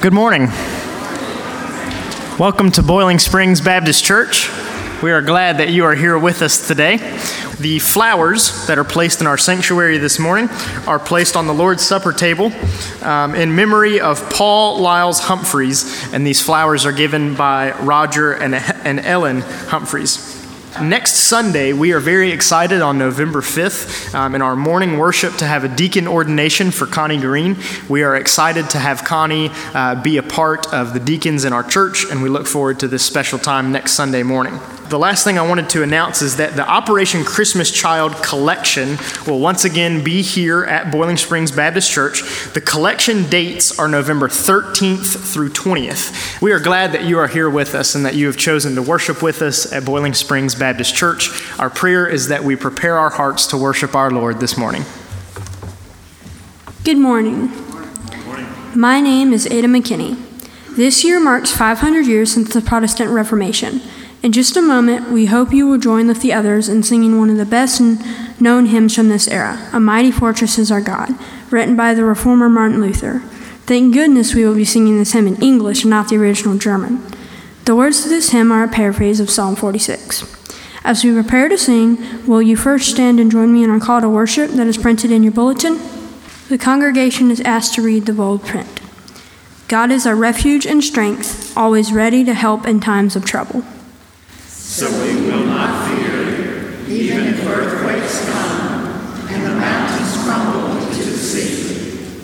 Good morning. Welcome to Boiling Springs Baptist Church. We are glad that you are here with us today. The flowers that are placed in our sanctuary this morning are placed on the Lord's Supper table um, in memory of Paul Lyles Humphreys, and these flowers are given by Roger and, and Ellen Humphreys. Next Sunday, we are very excited on November 5th um, in our morning worship to have a deacon ordination for Connie Green. We are excited to have Connie uh, be a part of the deacons in our church, and we look forward to this special time next Sunday morning the last thing I wanted to announce is that the Operation Christmas Child collection will once again be here at Boiling Springs Baptist Church. The collection dates are November 13th through 20th. We are glad that you are here with us and that you have chosen to worship with us at Boiling Springs Baptist Church. Our prayer is that we prepare our hearts to worship our Lord this morning. Good morning. Good morning. My name is Ada McKinney. This year marks 500 years since the Protestant Reformation. In just a moment, we hope you will join with the others in singing one of the best known hymns from this era, A Mighty Fortress is Our God, written by the reformer Martin Luther. Thank goodness we will be singing this hymn in English and not the original German. The words to this hymn are a paraphrase of Psalm 46. As we prepare to sing, will you first stand and join me in our call to worship that is printed in your bulletin? The congregation is asked to read the bold print. God is our refuge and strength, always ready to help in times of trouble so we will not fear, even if earthquakes come and the mountains crumble into the sea.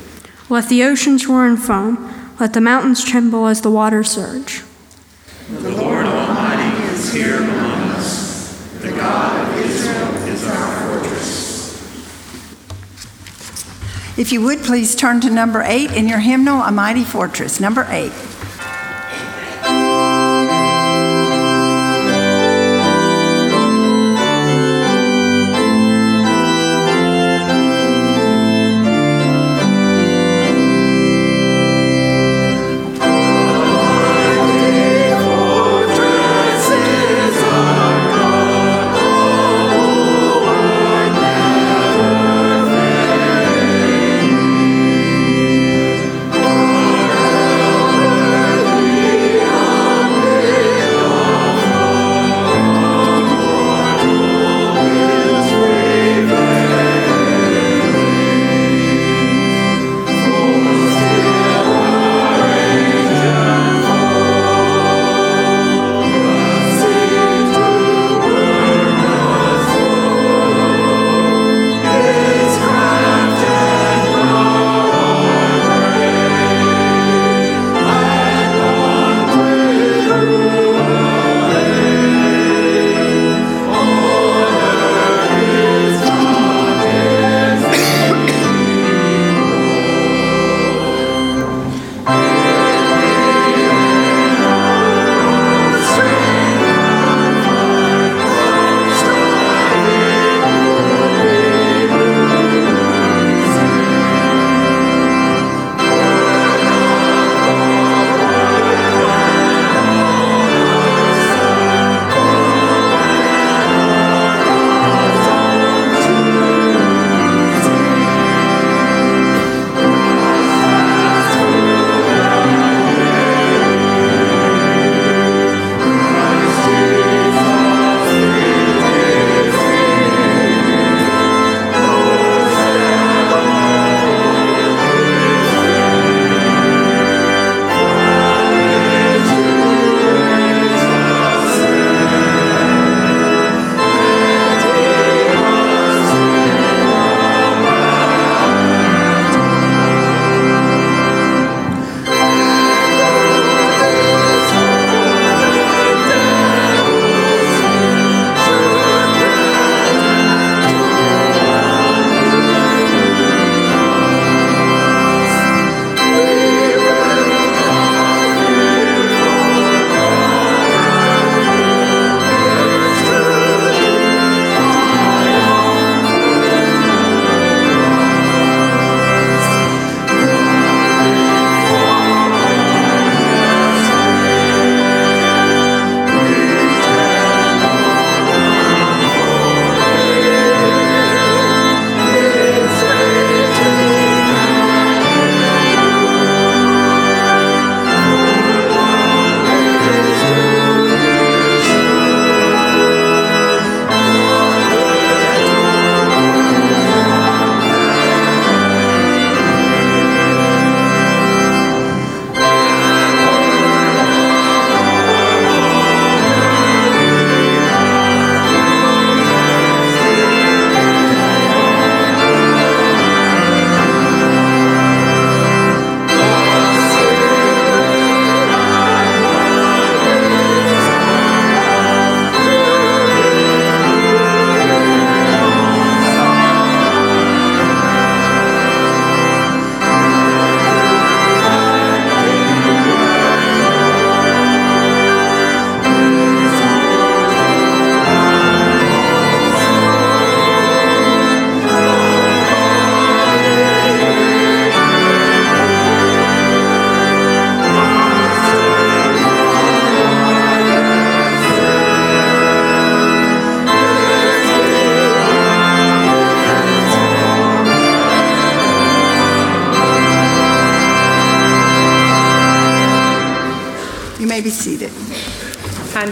Let the oceans roar and foam, let the mountains tremble as the waters surge. The Lord Almighty is here among us. The God of Israel is our fortress. If you would please turn to number eight in your hymnal, A Mighty Fortress, number eight.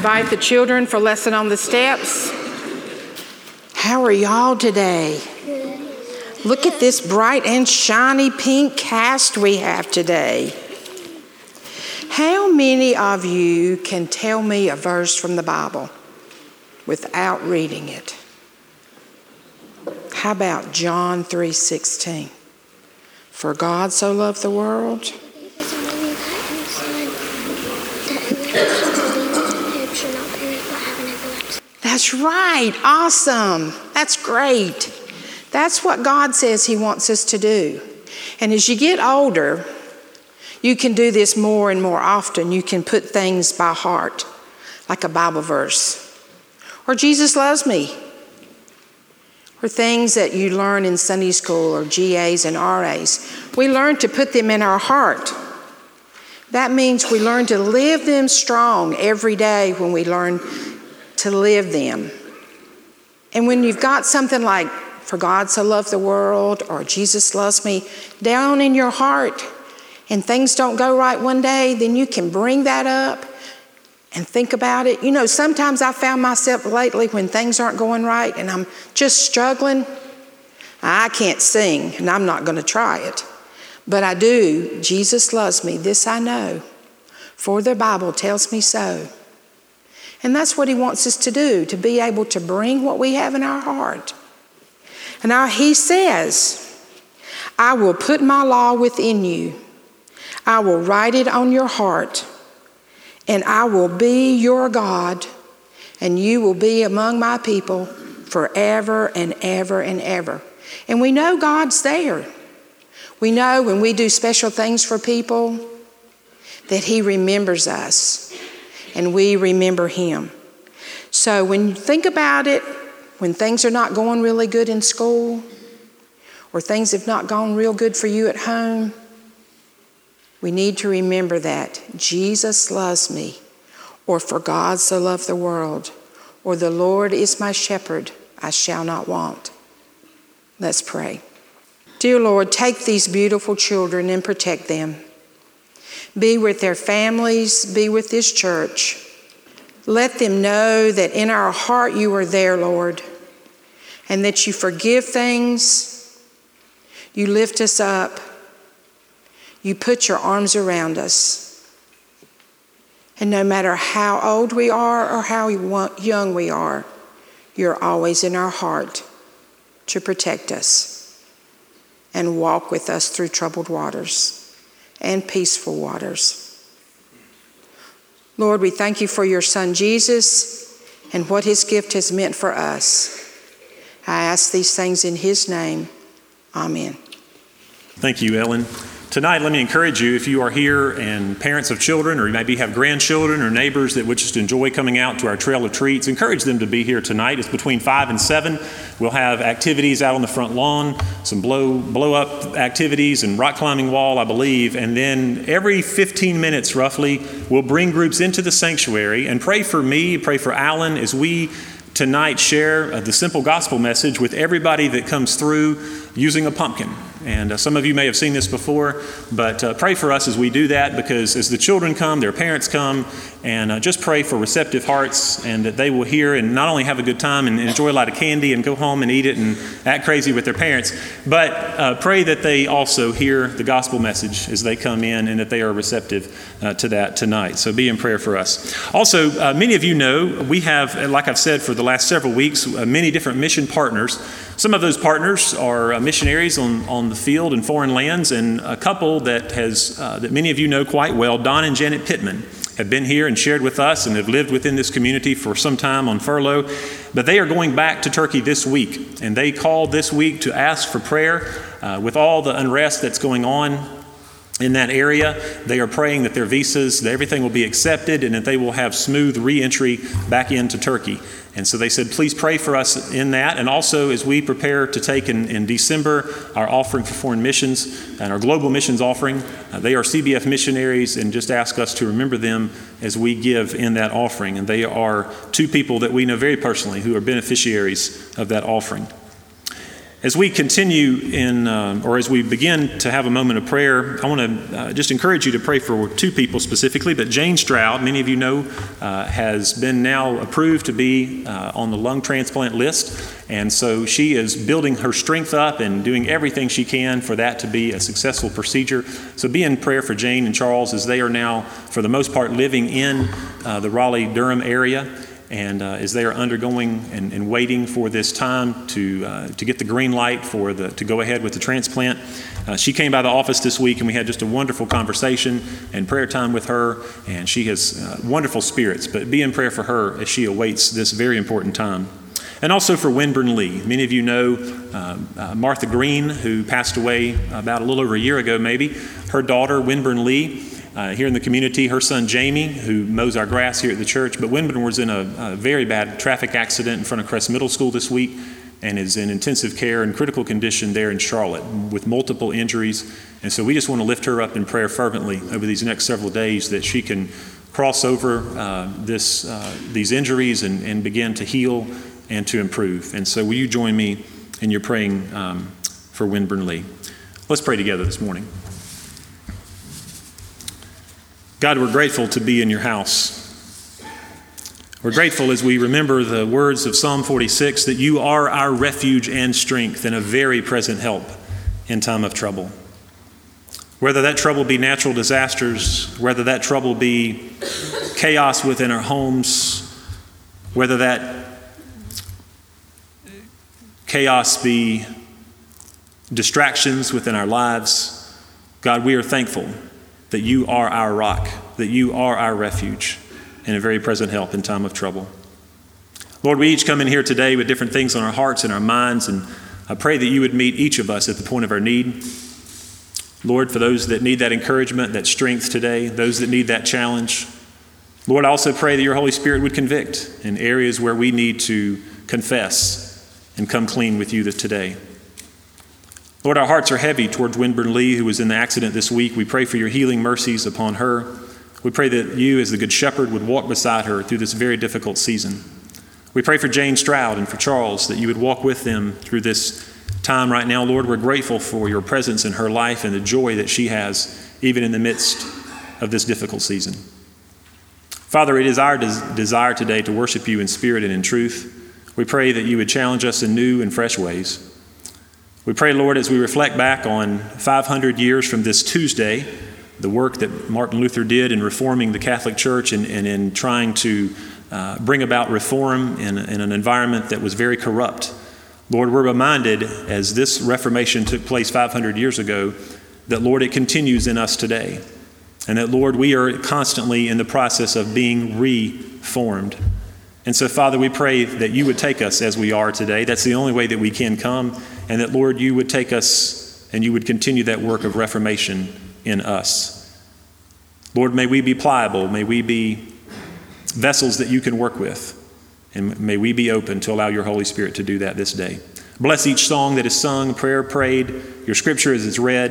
Invite the children for lesson on the steps. How are y'all today? Look at this bright and shiny pink cast we have today. How many of you can tell me a verse from the Bible without reading it? How about John 3:16? For God so loved the world That's right. Awesome. That's great. That's what God says He wants us to do. And as you get older, you can do this more and more often. You can put things by heart, like a Bible verse, or Jesus loves me, or things that you learn in Sunday school or GAs and RAs. We learn to put them in our heart. That means we learn to live them strong every day when we learn to live them. And when you've got something like, For God so loved the world, or Jesus loves me, down in your heart, and things don't go right one day, then you can bring that up and think about it. You know, sometimes I found myself lately when things aren't going right and I'm just struggling. I can't sing and I'm not going to try it. But I do. Jesus loves me. This I know. For the Bible tells me so. And that's what he wants us to do, to be able to bring what we have in our heart. And now he says, I will put my law within you I will write it on your heart, and I will be your God, and you will be among my people forever and ever and ever. And we know God's there. We know when we do special things for people that He remembers us and we remember Him. So when you think about it, when things are not going really good in school or things have not gone real good for you at home, we need to remember that Jesus loves me, or for God so loved the world, or the Lord is my shepherd, I shall not want. Let's pray. Dear Lord, take these beautiful children and protect them. Be with their families, be with this church. Let them know that in our heart you are there, Lord, and that you forgive things, you lift us up you put your arms around us. And no matter how old we are or how young we are, you're always in our heart to protect us and walk with us through troubled waters and peaceful waters. Lord, we thank you for your son Jesus and what his gift has meant for us. I ask these things in his name. Amen. Thank you, Ellen. Tonight, let me encourage you if you are here and parents of children, or maybe have grandchildren or neighbors that would just enjoy coming out to our Trail of Treats, encourage them to be here tonight. It's between 5 and 7. We'll have activities out on the front lawn, some blow, blow up activities and rock climbing wall, I believe. And then every 15 minutes, roughly, we'll bring groups into the sanctuary and pray for me, pray for Alan as we tonight share uh, the simple gospel message with everybody that comes through using a pumpkin. And uh, some of you may have seen this before, but uh, pray for us as we do that because as the children come, their parents come, and uh, just pray for receptive hearts and that they will hear and not only have a good time and enjoy a lot of candy and go home and eat it and act crazy with their parents, but uh, pray that they also hear the gospel message as they come in and that they are receptive uh, to that tonight. So be in prayer for us. Also, uh, many of you know we have, like I've said for the last several weeks, many different mission partners. Some of those partners are missionaries on, on the field in foreign lands, and a couple that has uh, that many of you know quite well, Don and Janet Pittman, have been here and shared with us and have lived within this community for some time on furlough. But they are going back to Turkey this week, and they called this week to ask for prayer uh, with all the unrest that's going on in that area. They are praying that their visas, that everything will be accepted, and that they will have smooth reentry back into Turkey. And so they said, please pray for us in that. And also, as we prepare to take in, in December our offering for foreign missions and our global missions offering, uh, they are CBF missionaries, and just ask us to remember them as we give in that offering. And they are two people that we know very personally who are beneficiaries of that offering. As we continue in, uh, or as we begin to have a moment of prayer, I want to uh, just encourage you to pray for two people specifically. But Jane Stroud, many of you know, uh, has been now approved to be uh, on the lung transplant list. And so she is building her strength up and doing everything she can for that to be a successful procedure. So be in prayer for Jane and Charles as they are now, for the most part, living in uh, the Raleigh Durham area and uh, as they are undergoing and, and, waiting for this time to, uh, to get the green light for the, to go ahead with the transplant. Uh, she came by the office this week and we had just a wonderful conversation and prayer time with her, and she has uh, wonderful spirits. But be in prayer for her as she awaits this very important time. And also for Winburn Lee. Many of you know uh, uh, Martha Green, who passed away about a little over a year ago, maybe. Her daughter, Winburn Lee, uh, here in the community. Her son Jamie, who mows our grass here at the church, but Winburn was in a, a very bad traffic accident in front of Crest Middle School this week and is in intensive care and critical condition there in Charlotte with multiple injuries. And so we just want to lift her up in prayer fervently over these next several days that she can cross over uh, this, uh, these injuries and, and, begin to heal and to improve. And so will you join me in your praying um, for Winburn Lee? Let's pray together this morning. God, we're grateful to be in your house. We're grateful as we remember the words of Psalm 46 that you are our refuge and strength and a very present help in time of trouble. Whether that trouble be natural disasters, whether that trouble be chaos within our homes, whether that chaos be distractions within our lives, God, we are thankful that you are our rock, that you are our refuge, and a very present help in time of trouble. Lord, we each come in here today with different things on our hearts and our minds, and I pray that you would meet each of us at the point of our need. Lord, for those that need that encouragement, that strength today, those that need that challenge, Lord, I also pray that your Holy Spirit would convict in areas where we need to confess and come clean with you today. Lord, our hearts are heavy towards Winburn Lee, who was in the accident this week. We pray for your healing mercies upon her. We pray that you, as the Good Shepherd, would walk beside her through this very difficult season. We pray for Jane Stroud and for Charles that you would walk with them through this time right now. Lord, we're grateful for your presence in her life and the joy that she has, even in the midst of this difficult season. Father, it is our des- desire today to worship you in spirit and in truth. We pray that you would challenge us in new and fresh ways. We pray, Lord, as we reflect back on 500 years from this Tuesday, the work that Martin Luther did in reforming the Catholic Church and, and in trying to uh, bring about reform in, in an environment that was very corrupt. Lord, we're reminded as this Reformation took place 500 years ago that, Lord, it continues in us today. And that, Lord, we are constantly in the process of being reformed. And so, Father, we pray that you would take us as we are today. That's the only way that we can come and that, Lord, you would take us and you would continue that work of reformation in us. Lord, may we be pliable. May we be vessels that you can work with. And may we be open to allow your Holy Spirit to do that this day. Bless each song that is sung, prayer prayed, your scripture as it's read,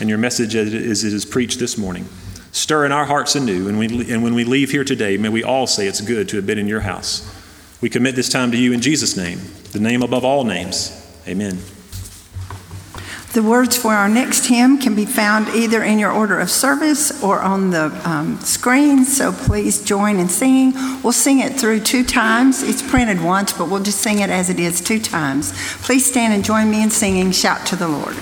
and your message as it is preached this morning. Stir in our hearts anew, and, we, and when we leave here today, may we all say it's good to have been in your house. We commit this time to you in Jesus' name, the name above all names. Amen. The words for our next hymn can be found either in your order of service or on the um, screen, so please join in singing. We'll sing it through two times. It's printed once, but we'll just sing it as it is two times. Please stand and join me in singing Shout to the Lord.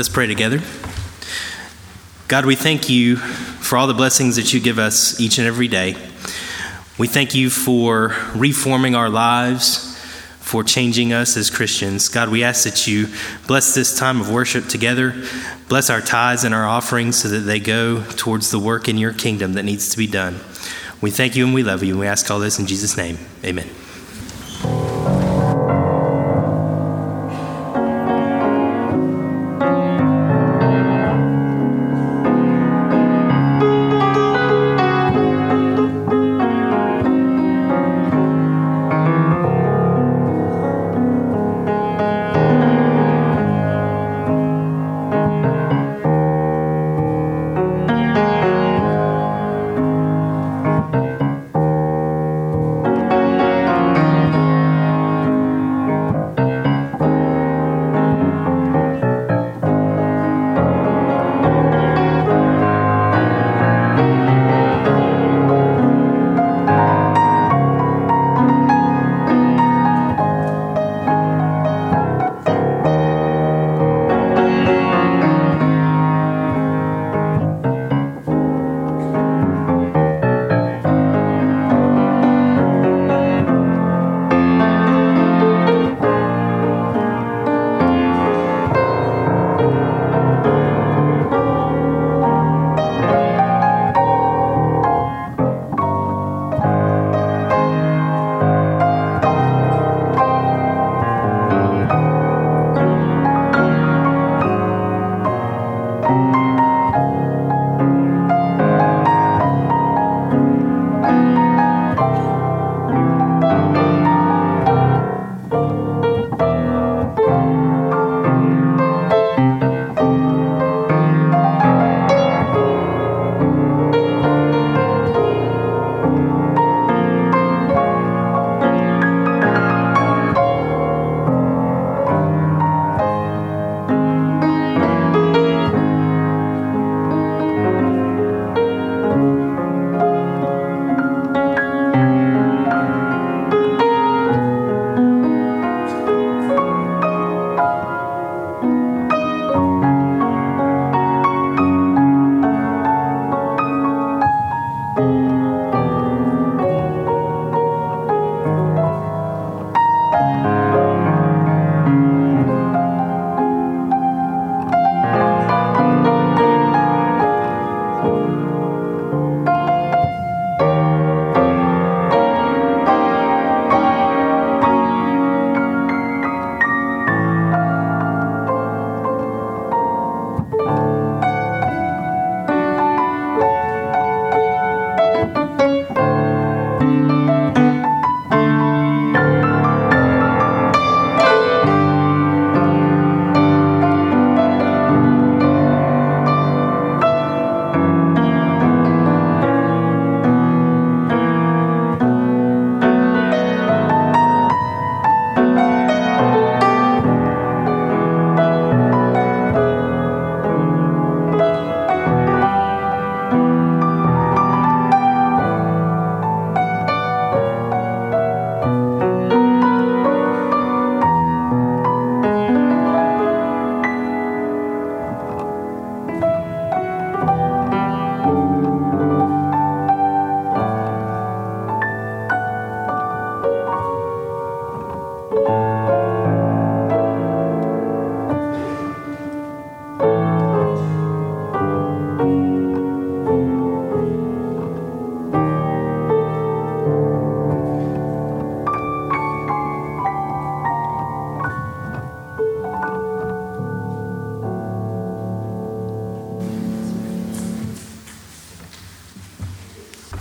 Let's pray together. God, we thank you for all the blessings that you give us each and every day. We thank you for reforming our lives, for changing us as Christians. God, we ask that you bless this time of worship together. Bless our tithes and our offerings so that they go towards the work in your kingdom that needs to be done. We thank you and we love you, and we ask all this in Jesus' name. Amen.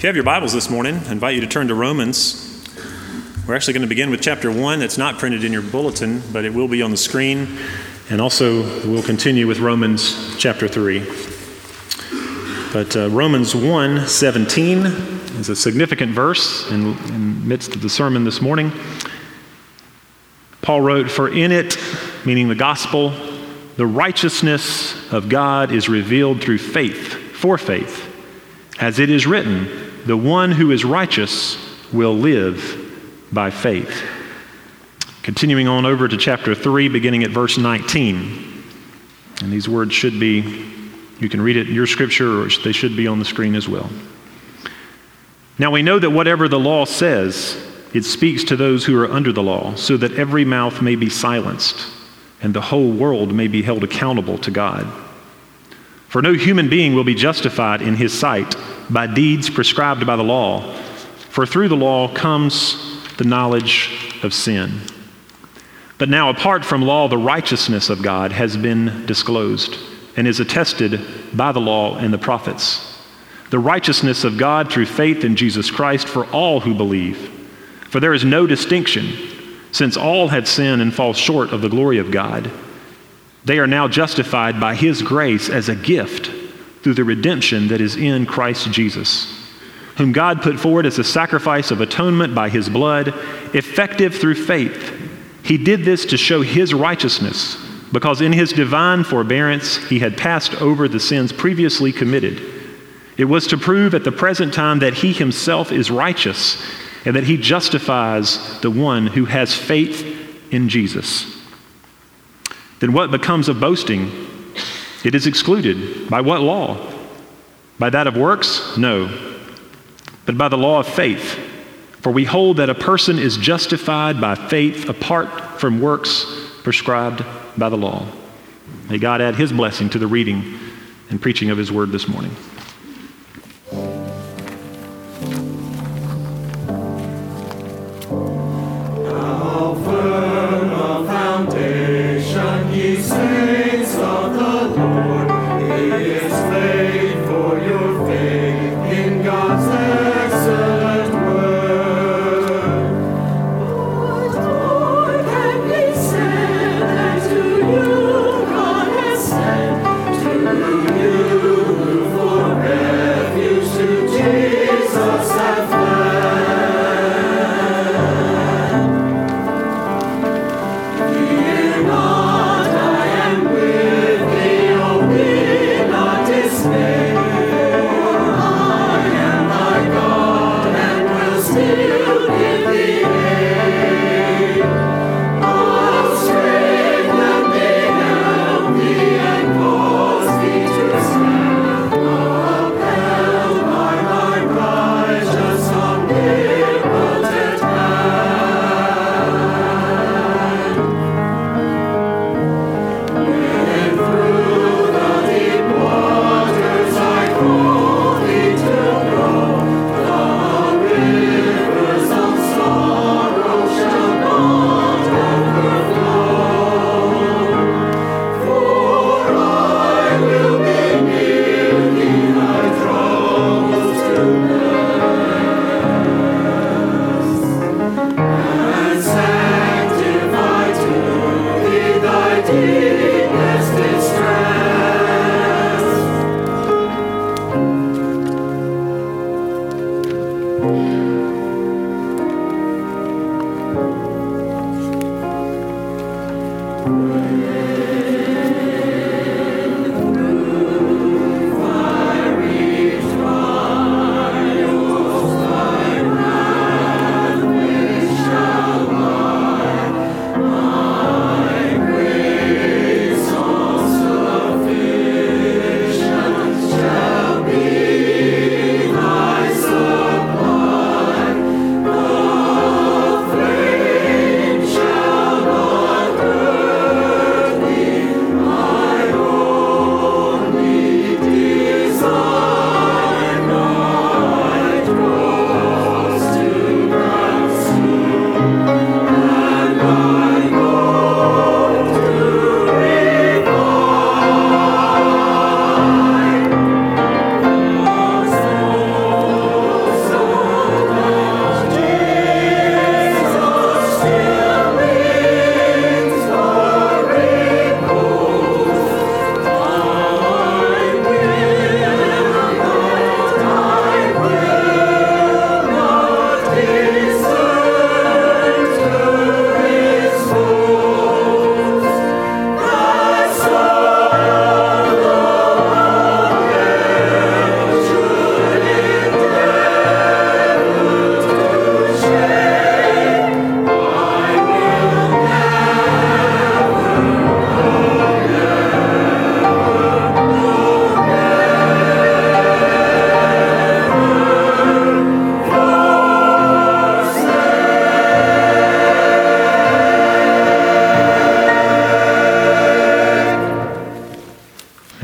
You have your Bibles this morning, I invite you to turn to Romans. We're actually going to begin with chapter 1. It's not printed in your bulletin, but it will be on the screen. And also, we'll continue with Romans chapter 3. But uh, Romans 1 17 is a significant verse in, in midst of the sermon this morning. Paul wrote, For in it, meaning the gospel, the righteousness of God is revealed through faith, for faith. As it is written, the one who is righteous will live by faith. Continuing on over to chapter 3, beginning at verse 19. And these words should be, you can read it in your scripture, or they should be on the screen as well. Now we know that whatever the law says, it speaks to those who are under the law, so that every mouth may be silenced and the whole world may be held accountable to God. For no human being will be justified in his sight by deeds prescribed by the law, for through the law comes the knowledge of sin. But now, apart from law, the righteousness of God has been disclosed and is attested by the law and the prophets. The righteousness of God through faith in Jesus Christ for all who believe. For there is no distinction, since all have sinned and fall short of the glory of God. They are now justified by His grace as a gift through the redemption that is in Christ Jesus, whom God put forward as a sacrifice of atonement by His blood, effective through faith he did this to show his righteousness, because in his divine forbearance he had passed over the sins previously committed. It was to prove at the present time that he himself is righteous and that he justifies the one who has faith in Jesus. Then what becomes of boasting? It is excluded. By what law? By that of works? No. But by the law of faith. For we hold that a person is justified by faith apart from works prescribed by the law. May God add his blessing to the reading and preaching of his word this morning.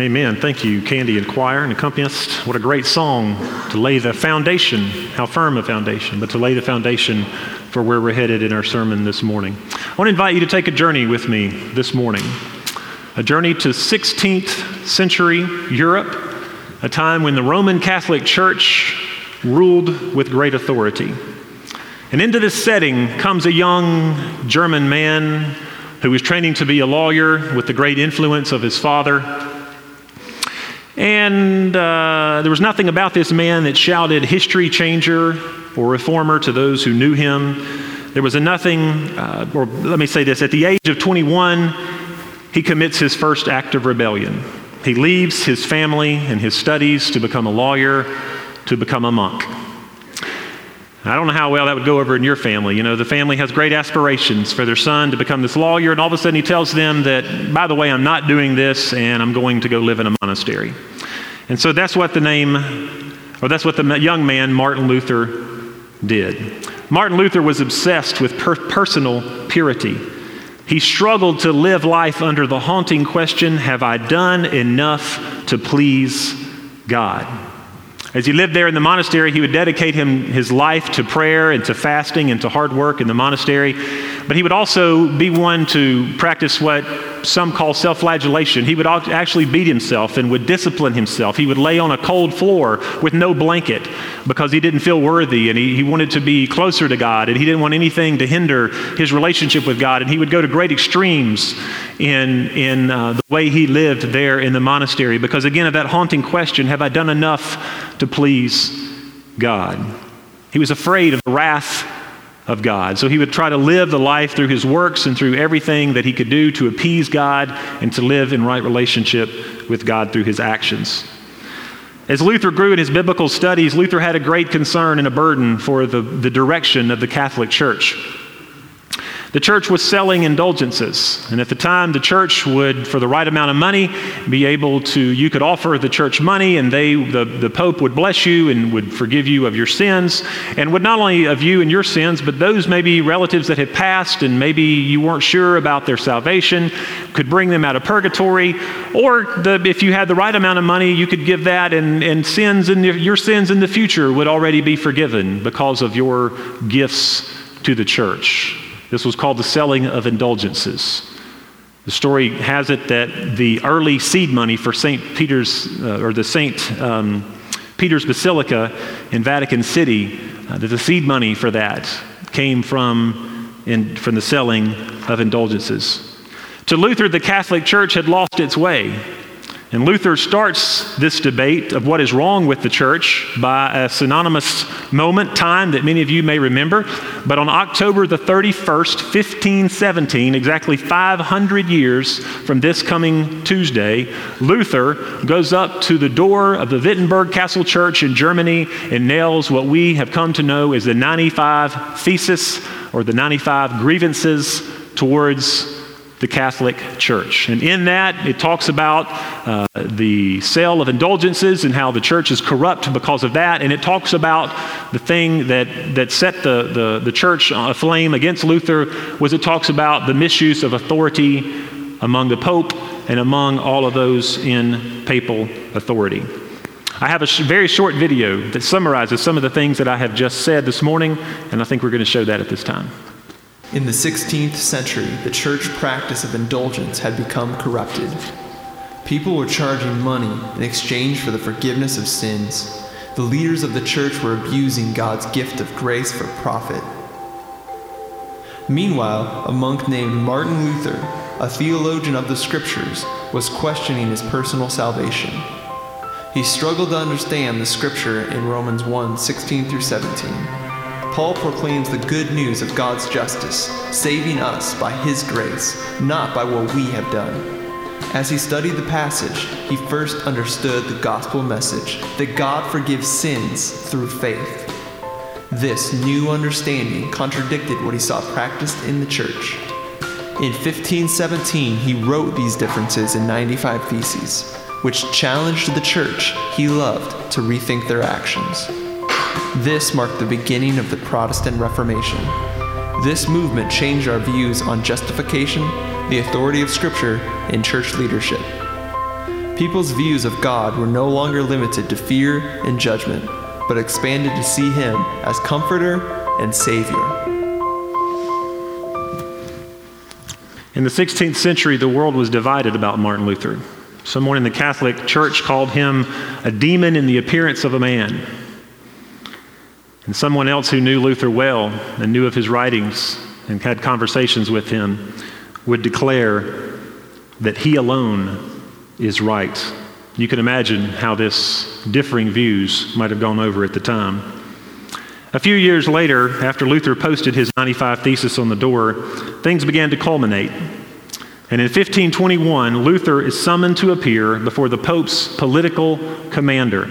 Amen. Thank you, Candy and choir and accompanist. What a great song to lay the foundation, how firm a foundation, but to lay the foundation for where we're headed in our sermon this morning. I want to invite you to take a journey with me this morning. A journey to 16th century Europe, a time when the Roman Catholic Church ruled with great authority. And into this setting comes a young German man who was training to be a lawyer with the great influence of his father. And uh, there was nothing about this man that shouted history changer or reformer to those who knew him. There was a nothing, uh, or let me say this at the age of 21, he commits his first act of rebellion. He leaves his family and his studies to become a lawyer, to become a monk. I don't know how well that would go over in your family. You know, the family has great aspirations for their son to become this lawyer, and all of a sudden he tells them that, by the way, I'm not doing this and I'm going to go live in a monastery. And so that's what the name, or that's what the young man, Martin Luther, did. Martin Luther was obsessed with per- personal purity. He struggled to live life under the haunting question Have I done enough to please God? As he lived there in the monastery, he would dedicate him, his life to prayer and to fasting and to hard work in the monastery. But he would also be one to practice what some call self flagellation. He would actually beat himself and would discipline himself. He would lay on a cold floor with no blanket because he didn't feel worthy and he, he wanted to be closer to God and he didn't want anything to hinder his relationship with God. And he would go to great extremes in, in uh, the way he lived there in the monastery because, again, of that haunting question have I done enough to to please God. He was afraid of the wrath of God. So he would try to live the life through his works and through everything that he could do to appease God and to live in right relationship with God through his actions. As Luther grew in his biblical studies, Luther had a great concern and a burden for the, the direction of the Catholic Church. The church was selling indulgences. And at the time, the church would, for the right amount of money, be able to, you could offer the church money and they, the, the Pope would bless you and would forgive you of your sins. And would not only of you and your sins, but those maybe relatives that had passed and maybe you weren't sure about their salvation, could bring them out of purgatory. Or the, if you had the right amount of money, you could give that and, and sins in the, your sins in the future would already be forgiven because of your gifts to the church. This was called the selling of indulgences. The story has it that the early seed money for St. Peter's, uh, or the St. Um, Peter's Basilica in Vatican City, uh, that the seed money for that came from, in, from the selling of indulgences. To Luther, the Catholic Church had lost its way. And Luther starts this debate of what is wrong with the church by a synonymous moment, time that many of you may remember. But on October the 31st, 1517, exactly 500 years from this coming Tuesday, Luther goes up to the door of the Wittenberg Castle Church in Germany and nails what we have come to know as the 95 Thesis or the 95 grievances towards the Catholic Church. And in that, it talks about uh, the sale of indulgences and how the church is corrupt because of that. And it talks about the thing that, that set the, the, the church aflame against Luther was it talks about the misuse of authority among the Pope and among all of those in papal authority. I have a sh- very short video that summarizes some of the things that I have just said this morning, and I think we're going to show that at this time. In the 16th century, the church practice of indulgence had become corrupted. People were charging money in exchange for the forgiveness of sins. The leaders of the church were abusing God's gift of grace for profit. Meanwhile, a monk named Martin Luther, a theologian of the scriptures, was questioning his personal salvation. He struggled to understand the scripture in Romans 1 16 through 17. Paul proclaims the good news of God's justice, saving us by His grace, not by what we have done. As he studied the passage, he first understood the gospel message that God forgives sins through faith. This new understanding contradicted what he saw practiced in the church. In 1517, he wrote these differences in 95 Theses, which challenged the church he loved to rethink their actions. This marked the beginning of the Protestant Reformation. This movement changed our views on justification, the authority of Scripture, and church leadership. People's views of God were no longer limited to fear and judgment, but expanded to see Him as Comforter and Savior. In the 16th century, the world was divided about Martin Luther. Someone in the Catholic Church called him a demon in the appearance of a man. And someone else who knew Luther well and knew of his writings and had conversations with him would declare that he alone is right. You can imagine how this differing views might have gone over at the time. A few years later, after Luther posted his 95 Thesis on the door, things began to culminate. And in 1521, Luther is summoned to appear before the Pope's political commander,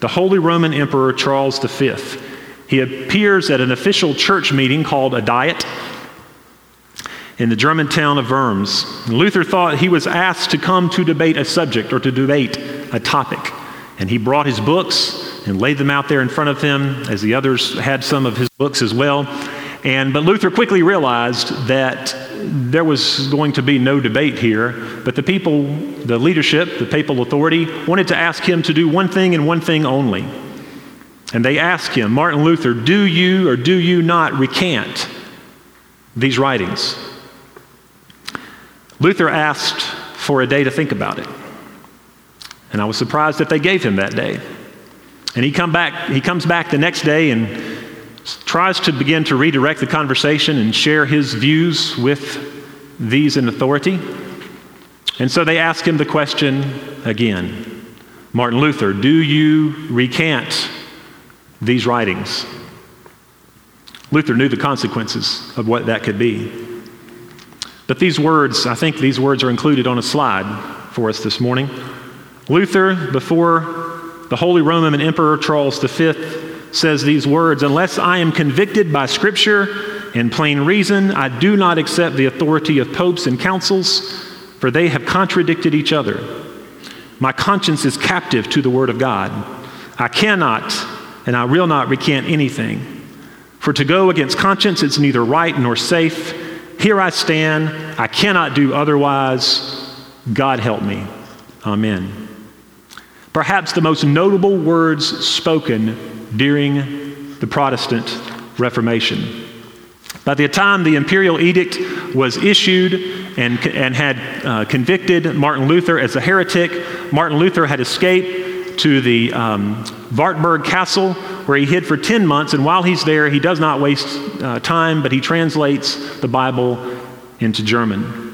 the Holy Roman Emperor Charles V. He appears at an official church meeting called a Diet in the German town of Worms. Luther thought he was asked to come to debate a subject or to debate a topic. And he brought his books and laid them out there in front of him, as the others had some of his books as well. And, but Luther quickly realized that there was going to be no debate here, but the people, the leadership, the papal authority, wanted to ask him to do one thing and one thing only. And they asked him, Martin Luther, do you or do you not recant these writings? Luther asked for a day to think about it. And I was surprised that they gave him that day. And he, come back, he comes back the next day and tries to begin to redirect the conversation and share his views with these in authority. And so they ask him the question again Martin Luther, do you recant these writings? Luther knew the consequences of what that could be. But these words, I think these words are included on a slide for us this morning. Luther, before the Holy Roman Emperor Charles V, says these words Unless I am convicted by Scripture and plain reason, I do not accept the authority of popes and councils, for they have contradicted each other. My conscience is captive to the Word of God. I cannot and I will not recant anything. For to go against conscience, it's neither right nor safe. Here I stand. I cannot do otherwise. God help me. Amen. Perhaps the most notable words spoken during the Protestant Reformation. By the time the imperial edict was issued and, and had uh, convicted Martin Luther as a heretic, Martin Luther had escaped to the um, Wartburg Castle where he hid for 10 months. And while he's there, he does not waste uh, time, but he translates the Bible into German.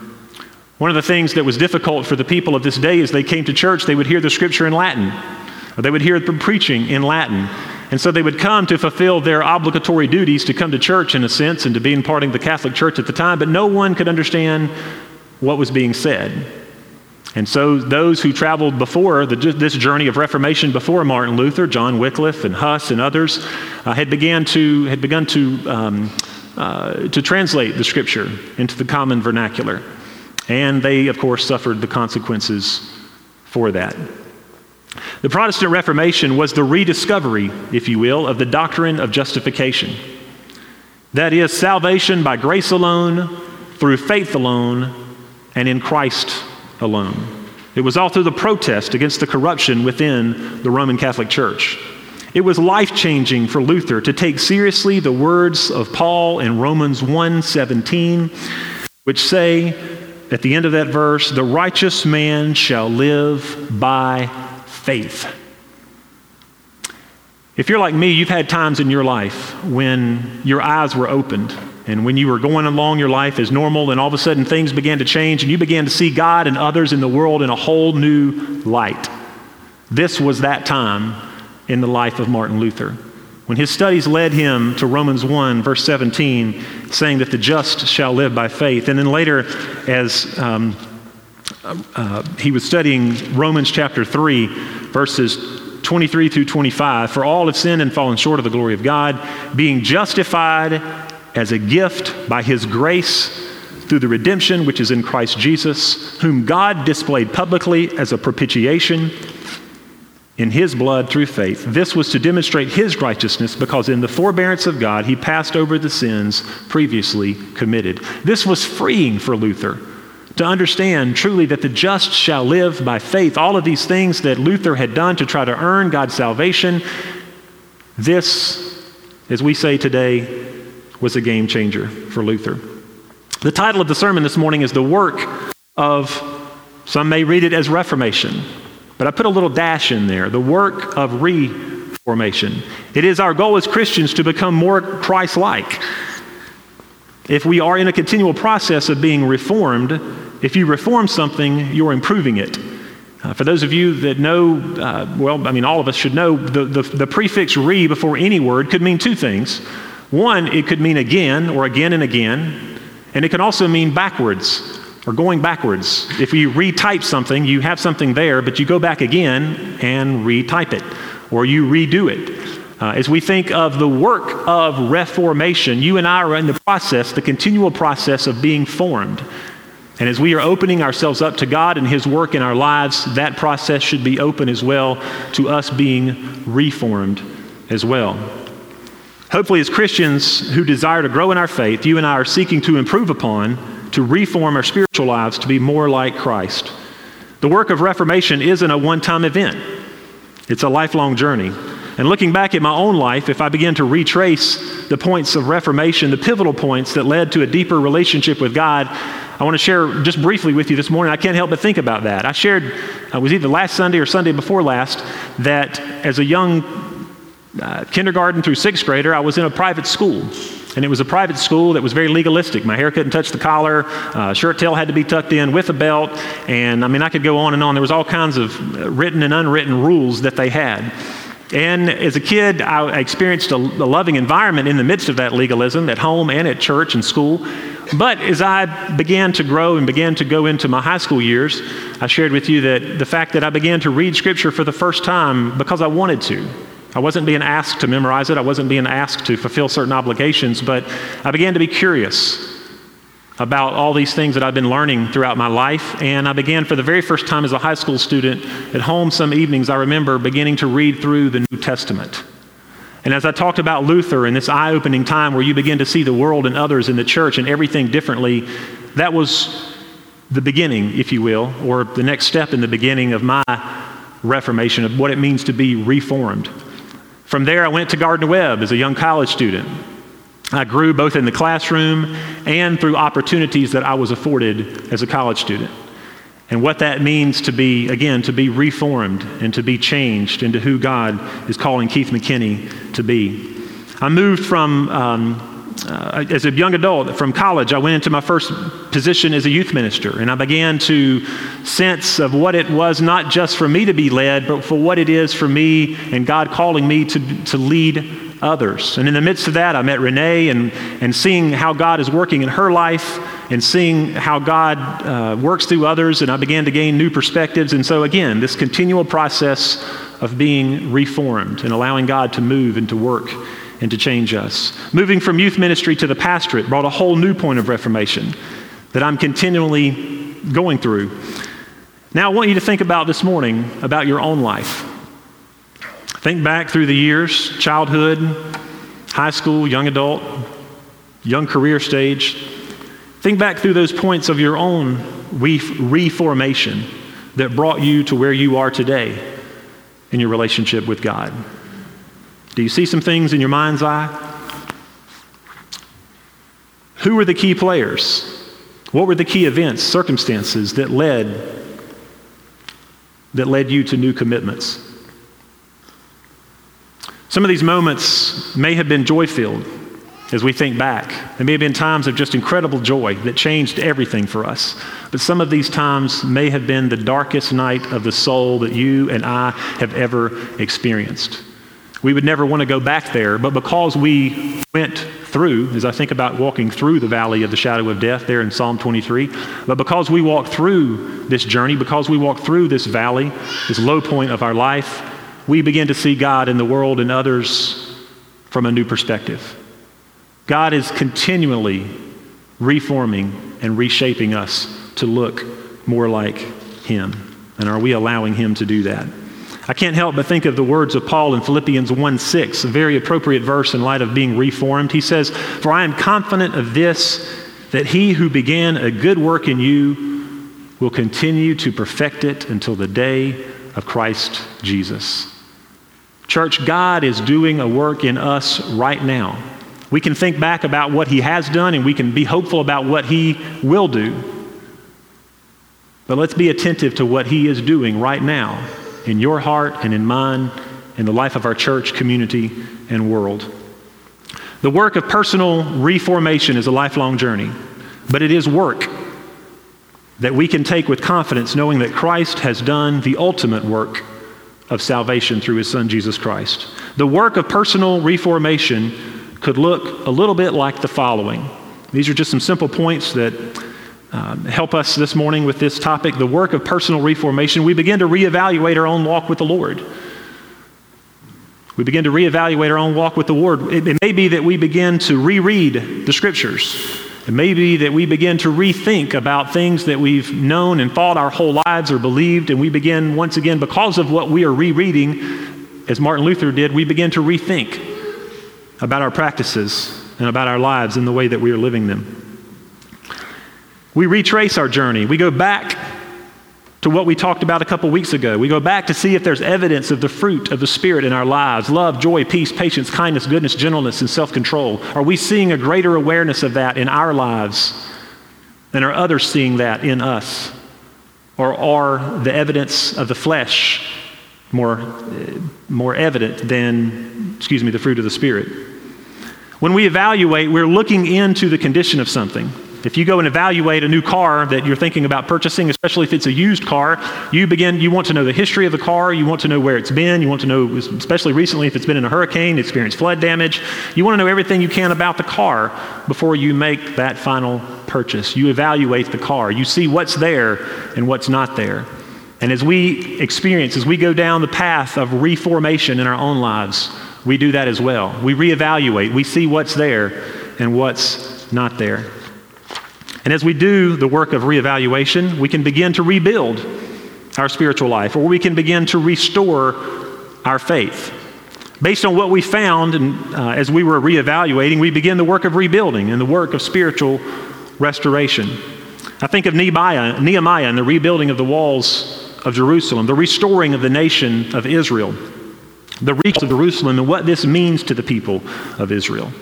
One of the things that was difficult for the people of this day is they came to church, they would hear the scripture in Latin, or they would hear the preaching in Latin. And so they would come to fulfill their obligatory duties to come to church, in a sense, and to be imparting the Catholic Church at the time, but no one could understand what was being said. And so, those who traveled before the, this journey of Reformation before Martin Luther, John Wycliffe and Huss and others, uh, had, began to, had begun to, um, uh, to translate the scripture into the common vernacular. And they, of course, suffered the consequences for that. The Protestant Reformation was the rediscovery, if you will, of the doctrine of justification. That is, salvation by grace alone, through faith alone, and in Christ alone. It was all through the protest against the corruption within the Roman Catholic Church. It was life changing for Luther to take seriously the words of Paul in Romans 1:17, which say at the end of that verse, "The righteous man shall live by faith." If you're like me, you've had times in your life when your eyes were opened and when you were going along your life as normal, and all of a sudden things began to change, and you began to see God and others in the world in a whole new light. This was that time in the life of Martin Luther. When his studies led him to Romans 1, verse 17, saying that the just shall live by faith. And then later, as um, uh, he was studying Romans chapter 3, verses 23 through 25, for all have sinned and fallen short of the glory of God, being justified as a gift by his grace through the redemption which is in Christ Jesus, whom God displayed publicly as a propitiation in his blood through faith. This was to demonstrate his righteousness because in the forbearance of God he passed over the sins previously committed. This was freeing for Luther to understand truly that the just shall live by faith. All of these things that Luther had done to try to earn God's salvation, this, as we say today, was a game changer for Luther. The title of the sermon this morning is The Work of, some may read it as Reformation, but I put a little dash in there, the work of reformation. It is our goal as Christians to become more Christ like. If we are in a continual process of being reformed, if you reform something, you're improving it. Uh, for those of you that know, uh, well, I mean, all of us should know the, the, the prefix re before any word could mean two things. One, it could mean again or again and again, and it can also mean backwards or going backwards. If you retype something, you have something there, but you go back again and retype it, or you redo it. Uh, as we think of the work of reformation, you and I are in the process, the continual process of being formed. And as we are opening ourselves up to God and His work in our lives, that process should be open as well to us being reformed as well. Hopefully, as Christians who desire to grow in our faith, you and I are seeking to improve upon, to reform our spiritual lives to be more like Christ. The work of Reformation isn't a one time event, it's a lifelong journey. And looking back at my own life, if I begin to retrace the points of Reformation, the pivotal points that led to a deeper relationship with God, I want to share just briefly with you this morning. I can't help but think about that. I shared, it uh, was either last Sunday or Sunday before last, that as a young uh, kindergarten through sixth grader, I was in a private school. And it was a private school that was very legalistic. My hair couldn't touch the collar, uh, shirt tail had to be tucked in with a belt, and I mean, I could go on and on. There was all kinds of written and unwritten rules that they had. And as a kid, I experienced a, loving environment in the midst of that legalism at home and at church and school. But as I began to grow and began to go into my high school years, I shared with you that the fact that I began to read Scripture for the first time because I wanted to. I wasn't being asked to memorize it, I wasn't being asked to fulfill certain obligations, but I began to be curious about all these things that I've been learning throughout my life. And I began for the very first time as a high school student at home some evenings, I remember beginning to read through the New Testament. And as I talked about Luther and this eye opening time where you begin to see the world and others in the church and everything differently, that was the beginning, if you will, or the next step in the beginning of my reformation of what it means to be reformed. From there, I went to Gardner Webb as a young college student. I grew both in the classroom and through opportunities that I was afforded as a college student. And what that means to be, again, to be reformed and to be changed into who God is calling Keith McKinney to be. I moved from, um, uh, as a young adult, from college, I went into my first position as a youth minister, and I began to sense of what it was not just for me to be led, but for what it is for me and God calling me to, to lead others. And in the midst of that, I met Renee and, and seeing how God is working in her life and seeing how God uh, works through others, and I began to gain new perspectives. And so, again, this continual process of being reformed and allowing God to move and to work and to change us. Moving from youth ministry to the pastorate brought a whole new point of reformation that I'm continually going through. Now, I want you to think about this morning about your own life. Think back through the years childhood, high school, young adult, young career stage. Think back through those points of your own reformation that brought you to where you are today in your relationship with God. Do you see some things in your mind's eye? Who were the key players? What were the key events, circumstances that led that led you to new commitments? Some of these moments may have been joy filled as we think back. There may have been times of just incredible joy that changed everything for us. But some of these times may have been the darkest night of the soul that you and I have ever experienced. We would never want to go back there, but because we went through, as I think about walking through the valley of the shadow of death there in Psalm 23, but because we walked through this journey, because we walked through this valley, this low point of our life, we begin to see God in the world and others from a new perspective. God is continually reforming and reshaping us to look more like Him. And are we allowing Him to do that? I can't help but think of the words of Paul in Philippians 1 6, a very appropriate verse in light of being reformed. He says, For I am confident of this, that he who began a good work in you will continue to perfect it until the day of Christ Jesus. Church, God is doing a work in us right now. We can think back about what He has done and we can be hopeful about what He will do. But let's be attentive to what He is doing right now in your heart and in mine, in the life of our church, community, and world. The work of personal reformation is a lifelong journey, but it is work that we can take with confidence, knowing that Christ has done the ultimate work of salvation through his son Jesus Christ. The work of personal reformation could look a little bit like the following. These are just some simple points that uh, help us this morning with this topic the work of personal reformation. We begin to reevaluate our own walk with the Lord. We begin to reevaluate our own walk with the Lord. It, it may be that we begin to reread the scriptures. It may be that we begin to rethink about things that we've known and thought our whole lives or believed, and we begin, once again, because of what we are rereading, as Martin Luther did, we begin to rethink about our practices and about our lives and the way that we are living them. We retrace our journey. We go back to what we talked about a couple weeks ago. We go back to see if there's evidence of the fruit of the Spirit in our lives love, joy, peace, patience, kindness, goodness, gentleness, and self control. Are we seeing a greater awareness of that in our lives? And are others seeing that in us? Or are the evidence of the flesh more, eh, more evident than, excuse me, the fruit of the Spirit? When we evaluate, we're looking into the condition of something. If you go and evaluate a new car that you're thinking about purchasing, especially if it's a used car, you begin, you want to know the history of the car, you want to know where it's been, you want to know, especially recently, if it's been in a hurricane, experienced flood damage, you want to know everything you can about the car before you make that final purchase. You evaluate the car, you see what's there and what's not there. And as we experience, as we go down the path of reformation in our own lives, we do that as well. We reevaluate, we see what's there and what's not there. And as we do the work of reevaluation, we can begin to rebuild our spiritual life, or we can begin to restore our faith. Based on what we found and, uh, as we were reevaluating, we begin the work of rebuilding and the work of spiritual restoration. I think of Nehemiah, Nehemiah and the rebuilding of the walls of Jerusalem, the restoring of the nation of Israel, the reach of Jerusalem, and what this means to the people of Israel.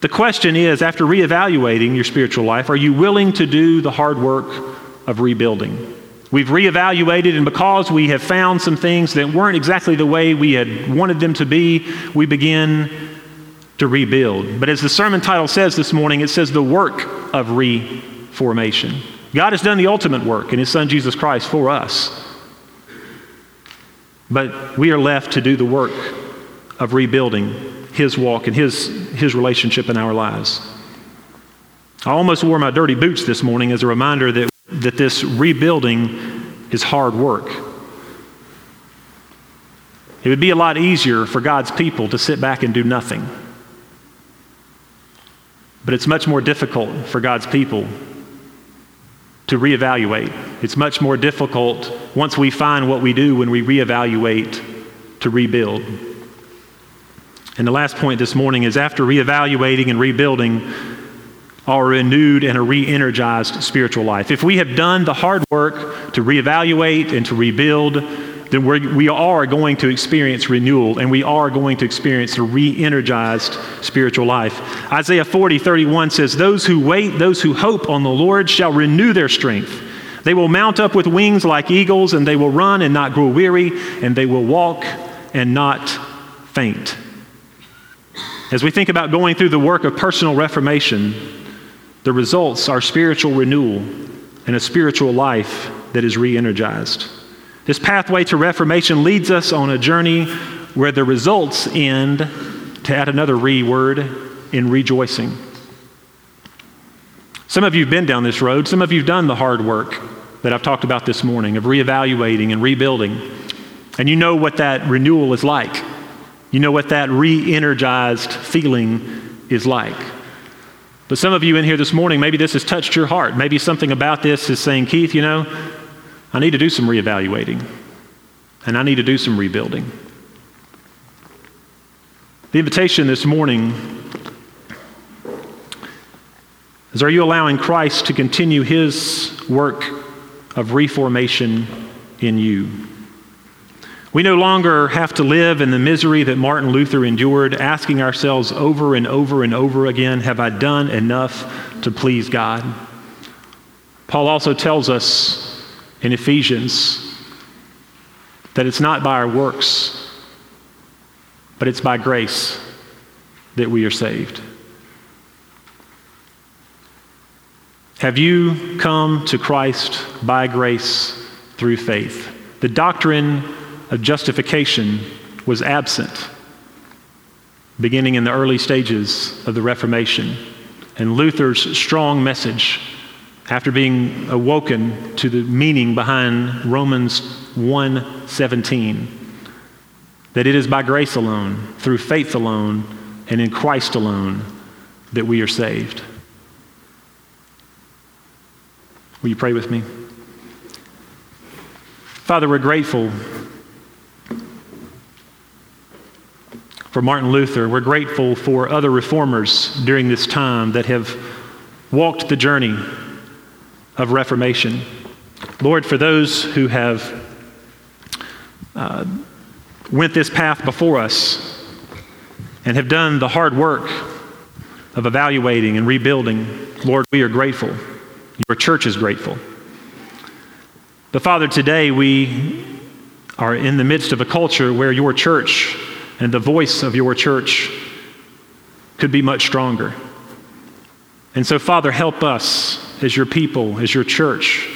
The question is after reevaluating your spiritual life, are you willing to do the hard work of rebuilding? We've reevaluated, and because we have found some things that weren't exactly the way we had wanted them to be, we begin to rebuild. But as the sermon title says this morning, it says the work of reformation. God has done the ultimate work in His Son Jesus Christ for us. But we are left to do the work of rebuilding his walk and his, his relationship in our lives. I almost wore my dirty boots this morning as a reminder that, that this rebuilding is hard work. It would be a lot easier for God's people to sit back and do nothing. But it's much more difficult for God's people to reevaluate. It's much more difficult once we find what we do when we reevaluate to rebuild. And the last point this morning is after reevaluating and rebuilding our renewed and a re energized spiritual life. If we have done the hard work to reevaluate and to rebuild, then we're, we are going to experience renewal and we are going to experience a re energized spiritual life. Isaiah 40, 31 says, Those who wait, those who hope on the Lord shall renew their strength. They will mount up with wings like eagles, and they will run and not grow weary, and they will walk and not faint. As we think about going through the work of personal reformation, the results are spiritual renewal and a spiritual life that is re energized. This pathway to reformation leads us on a journey where the results end, to add another re word, in rejoicing. Some of you have been down this road. Some of you have done the hard work that I've talked about this morning of reevaluating and rebuilding. And you know what that renewal is like. You know what that re energized feeling is like. But some of you in here this morning, maybe this has touched your heart. Maybe something about this is saying, Keith, you know, I need to do some reevaluating and I need to do some rebuilding. The invitation this morning Is are you allowing Christ to continue his work of reformation in you? We no longer have to live in the misery that Martin Luther endured, asking ourselves over and over and over again, Have I done enough to please God? Paul also tells us in Ephesians that it's not by our works, but it's by grace that we are saved. Have you come to Christ by grace through faith? The doctrine of justification was absent beginning in the early stages of the Reformation. And Luther's strong message, after being awoken to the meaning behind Romans 1:17, that it is by grace alone, through faith alone, and in Christ alone that we are saved. Will you pray with me? Father, we're grateful for Martin Luther. We're grateful for other reformers during this time that have walked the journey of Reformation. Lord, for those who have uh, went this path before us and have done the hard work of evaluating and rebuilding, Lord, we are grateful. Your church is grateful. But Father, today we are in the midst of a culture where your church and the voice of your church could be much stronger. And so, Father, help us as your people, as your church,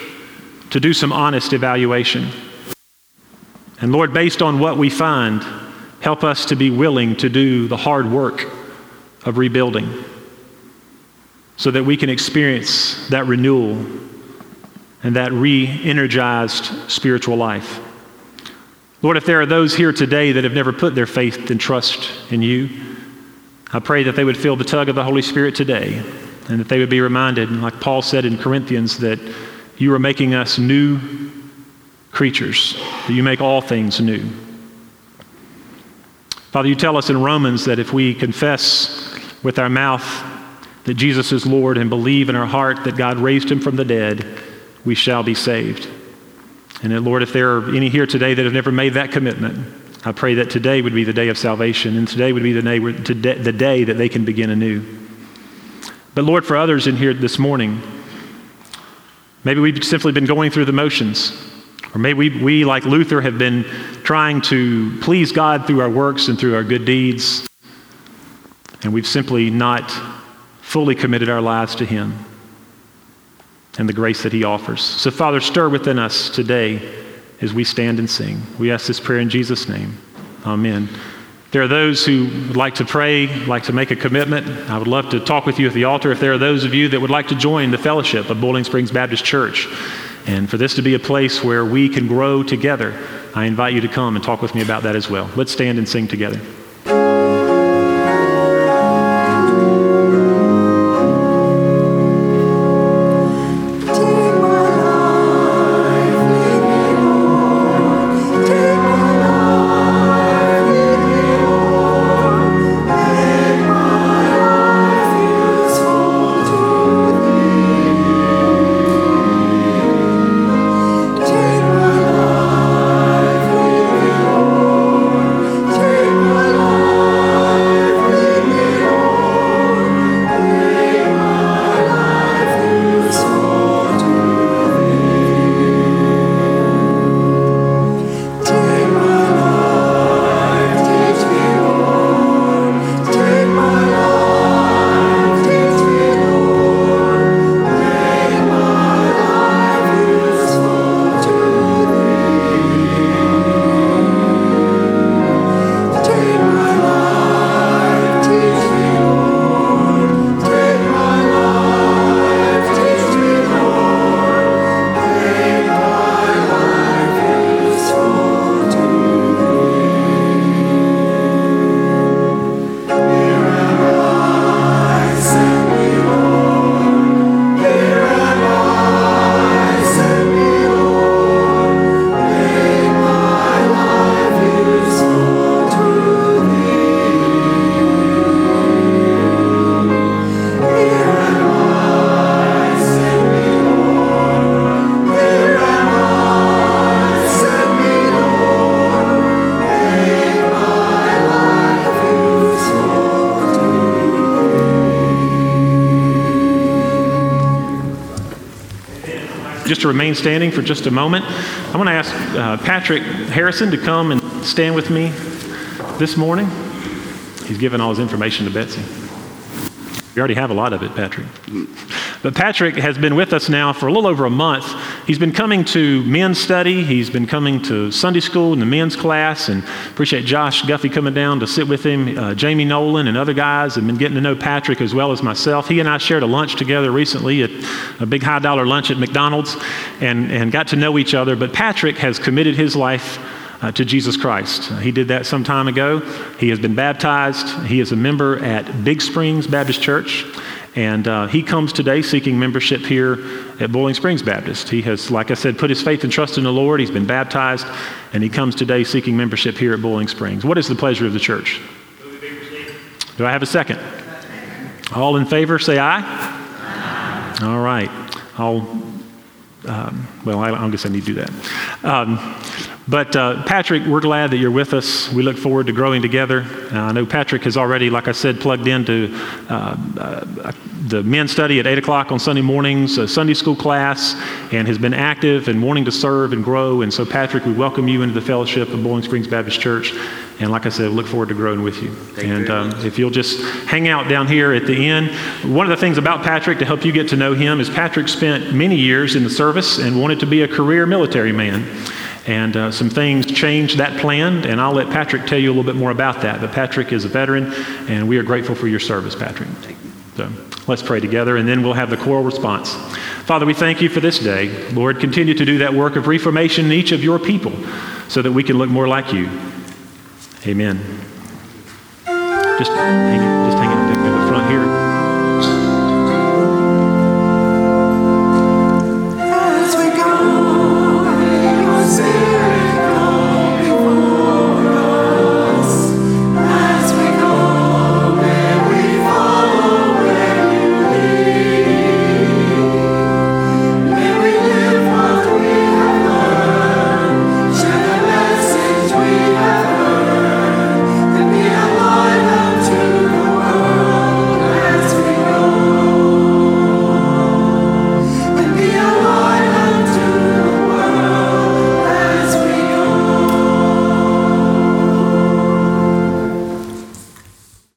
to do some honest evaluation. And Lord, based on what we find, help us to be willing to do the hard work of rebuilding so that we can experience that renewal and that re energized spiritual life. Lord, if there are those here today that have never put their faith and trust in you, I pray that they would feel the tug of the Holy Spirit today and that they would be reminded, like Paul said in Corinthians, that you are making us new creatures, that you make all things new. Father, you tell us in Romans that if we confess with our mouth that Jesus is Lord and believe in our heart that God raised him from the dead, we shall be saved. And uh, Lord, if there are any here today that have never made that commitment, I pray that today would be the day of salvation, and today would be the day, the day that they can begin anew. But Lord, for others in here this morning, maybe we've simply been going through the motions. Or maybe we, we, like Luther, have been trying to please God through our works and through our good deeds, and we've simply not fully committed our lives to Him and the grace that He offers. So, Father, stir within us today as we stand and sing. We ask this prayer in Jesus' name. Amen. There are those who would like to pray, like to make a commitment. I would love to talk with you at the altar. If there are those of you that would like to join the fellowship of Boiling Springs Baptist Church, and for this to be a place where we can grow together, I invite you to come and talk with me about that as well. Let's stand and sing together. To remain standing for just a moment. I want to ask uh, Patrick Harrison to come and stand with me this morning. He's given all his information to Betsy. We already have a lot of it, Patrick. But Patrick has been with us now for a little over a month. He's been coming to men's study. He's been coming to Sunday school and the men's class. And appreciate Josh Guffey coming down to sit with him. Uh, Jamie Nolan and other guys have been getting to know Patrick as well as myself. He and I shared a lunch together recently at a big high dollar lunch at McDonald's and, and got to know each other. But Patrick has committed his life uh, to Jesus Christ. Uh, he did that some time ago. He has been baptized. He is a member at Big Springs Baptist Church. And uh, he comes today seeking membership here at Boiling Springs Baptist. He has, like I said, put his faith and trust in the Lord. He's been baptized, and he comes today seeking membership here at Boiling Springs. What is the pleasure of the church? Do I have a second? All in favor, say aye. All right. I'll, um, well, I, I guess I need to do that. Um, but uh, Patrick, we're glad that you're with us. We look forward to growing together. Uh, I know Patrick has already, like I said, plugged into uh, uh the men's study at 8 o'clock on Sunday mornings, a Sunday school class, and has been active and wanting to serve and grow. And so, Patrick, we welcome you into the fellowship of Boiling Springs Baptist Church. And like I said, look forward to growing with you. Thank and um, if you'll just hang out down here at the end. One of the things about Patrick to help you get to know him is Patrick spent many years in the service and wanted to be a career military man. And uh, some things changed that plan, and I'll let Patrick tell you a little bit more about that. But Patrick is a veteran, and we are grateful for your service, Patrick. So let's pray together, and then we'll have the choral response. Father, we thank you for this day. Lord, continue to do that work of reformation in each of your people so that we can look more like you. Amen. Just hang it, just hang it.